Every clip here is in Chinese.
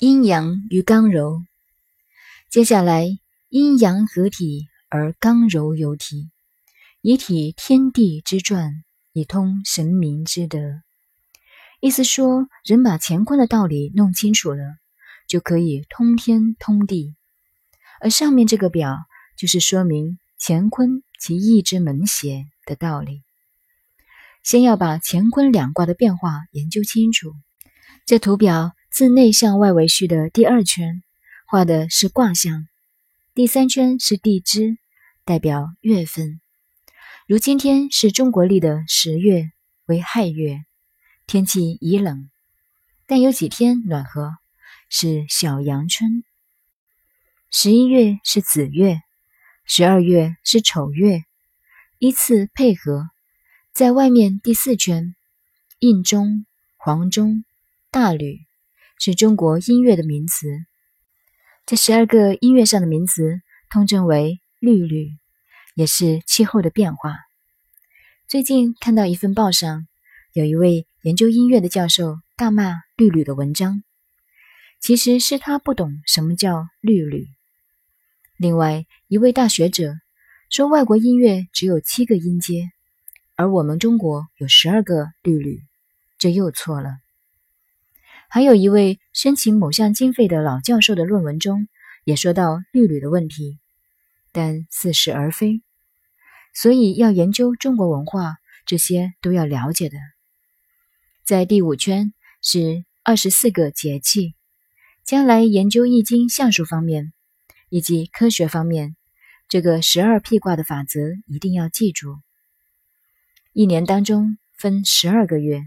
阴阳与刚柔。接下来，阴阳合体而刚柔有体，以体天地之转，以通神明之德。意思说，人把乾坤的道理弄清楚了，就可以通天通地。而上面这个表，就是说明乾坤其意之门邪的道理。先要把乾坤两卦的变化研究清楚。这图表。自内向外为序的第二圈，画的是卦象；第三圈是地支，代表月份。如今天是中国历的十月，为亥月，天气已冷，但有几天暖和，是小阳春。十一月是子月，十二月是丑月，依次配合。在外面第四圈，印中、黄中、大吕。是中国音乐的名词，这十二个音乐上的名词通称为律律，也是气候的变化。最近看到一份报上，有一位研究音乐的教授大骂律律的文章，其实是他不懂什么叫律律。另外一位大学者说，外国音乐只有七个音阶，而我们中国有十二个律律，这又错了。还有一位申请某项经费的老教授的论文中，也说到律吕的问题，但似是而非。所以要研究中国文化，这些都要了解的。在第五圈是二十四个节气，将来研究易经象数方面以及科学方面，这个十二辟卦的法则一定要记住。一年当中分十二个月，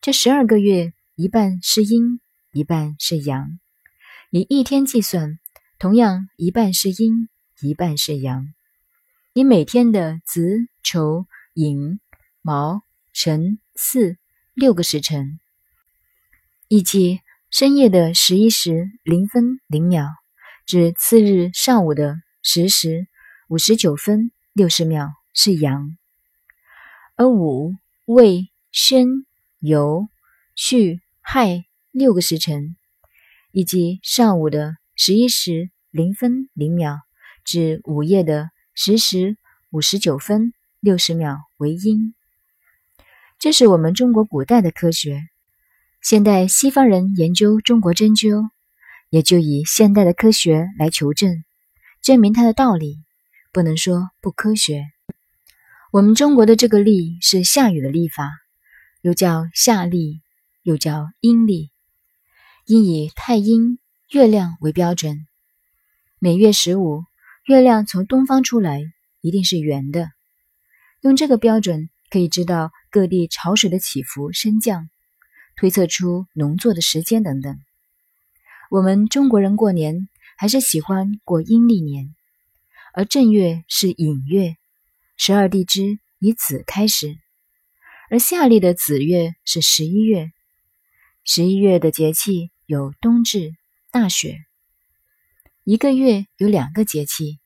这十二个月。一半是阴，一半是阳。以一天计算，同样一半是阴，一半是阳。以每天的子、丑、寅、卯、辰、巳六个时辰，以及深夜的十一时零分零秒至次日上午的十时五十九分六十秒是阳，而午、未、申、酉、戌。亥六个时辰，以及上午的十一时零分零秒至午夜的十时五十九分六十秒为阴。这是我们中国古代的科学。现代西方人研究中国针灸，也就以现代的科学来求证，证明它的道理，不能说不科学。我们中国的这个历是夏禹的历法，又叫夏历。又叫阴历，应以太阴月亮为标准。每月十五，月亮从东方出来，一定是圆的。用这个标准，可以知道各地潮水的起伏升降，推测出农作的时间等等。我们中国人过年还是喜欢过阴历年，而正月是寅月，十二地支以子开始，而夏历的子月是十一月。十一月的节气有冬至、大雪。一个月有两个节气，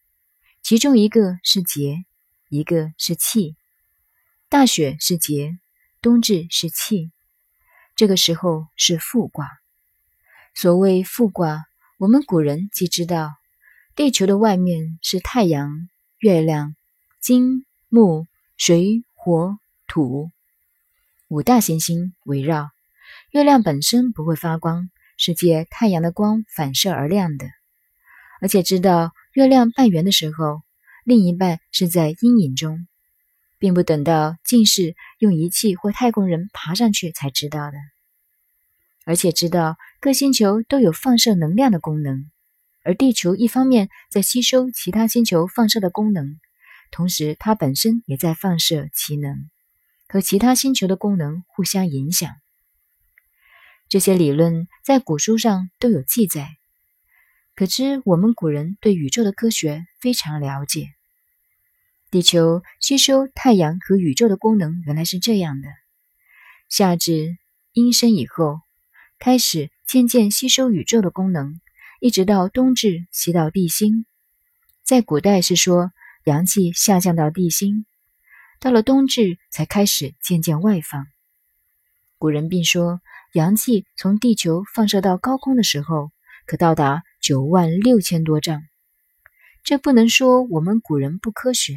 其中一个是节，一个是气。大雪是节，冬至是气。这个时候是复卦。所谓复卦，我们古人即知道，地球的外面是太阳、月亮、金、木、水、火、土五大行星围绕。月亮本身不会发光，是借太阳的光反射而亮的。而且知道月亮半圆的时候，另一半是在阴影中，并不等到近视用仪器或太空人爬上去才知道的。而且知道各星球都有放射能量的功能，而地球一方面在吸收其他星球放射的功能，同时它本身也在放射其能，和其他星球的功能互相影响。这些理论在古书上都有记载，可知我们古人对宇宙的科学非常了解。地球吸收太阳和宇宙的功能原来是这样的：夏至阴生以后，开始渐渐吸收宇宙的功能，一直到冬至吸到地心。在古代是说阳气下降到地心，到了冬至才开始渐渐外放。古人并说。阳气从地球放射到高空的时候，可到达九万六千多丈。这不能说我们古人不科学。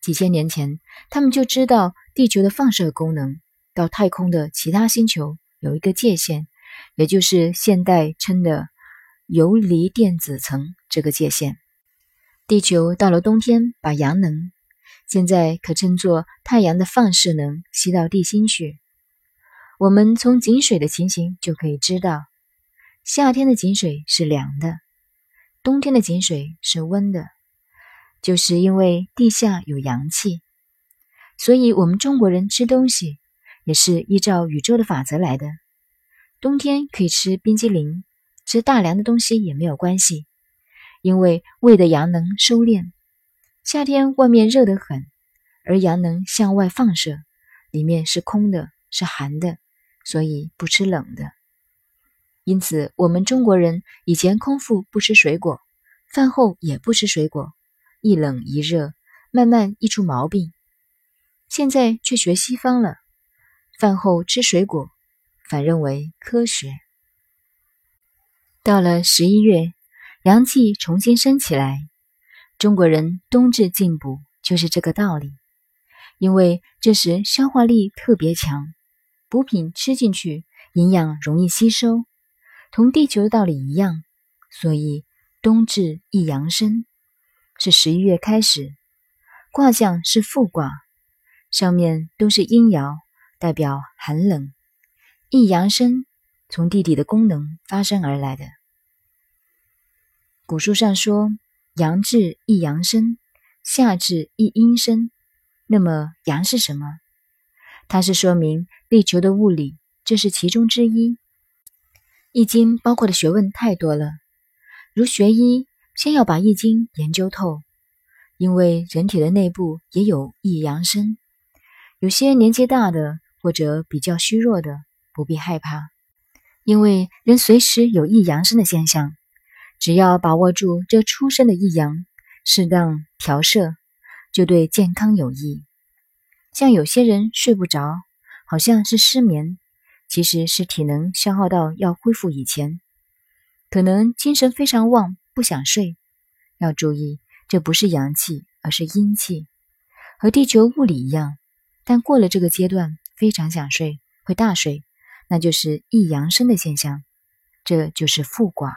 几千年前，他们就知道地球的放射功能到太空的其他星球有一个界限，也就是现代称的游离电子层这个界限。地球到了冬天，把阳能，现在可称作太阳的放射能吸到地心去。我们从井水的情形就可以知道，夏天的井水是凉的，冬天的井水是温的。就是因为地下有阳气，所以我们中国人吃东西也是依照宇宙的法则来的。冬天可以吃冰激凌，吃大凉的东西也没有关系，因为胃的阳能收敛。夏天外面热得很，而阳能向外放射，里面是空的，是寒的，所以不吃冷的。因此，我们中国人以前空腹不吃水果，饭后也不吃水果。一冷一热，慢慢易出毛病。现在却学西方了，饭后吃水果，反认为科学。到了十一月，阳气重新升起来，中国人冬至进补就是这个道理。因为这时消化力特别强，补品吃进去，营养容易吸收，同地球的道理一样，所以冬至一阳生。是十一月开始，卦象是复卦，上面都是阴爻，代表寒冷。一阳生，从地底的功能发生而来的。古书上说，阳至一阳生，夏至一阴生。那么阳是什么？它是说明地球的物理，这是其中之一。易经包括的学问太多了，如学医。先要把易经研究透，因为人体的内部也有易阳生。有些年纪大的或者比较虚弱的，不必害怕，因为人随时有易阳生的现象。只要把握住这出生的易阳，适当调摄，就对健康有益。像有些人睡不着，好像是失眠，其实是体能消耗到要恢复以前，可能精神非常旺。不想睡，要注意，这不是阳气，而是阴气，和地球物理一样。但过了这个阶段，非常想睡，会大睡，那就是易阳生的现象，这就是复卦。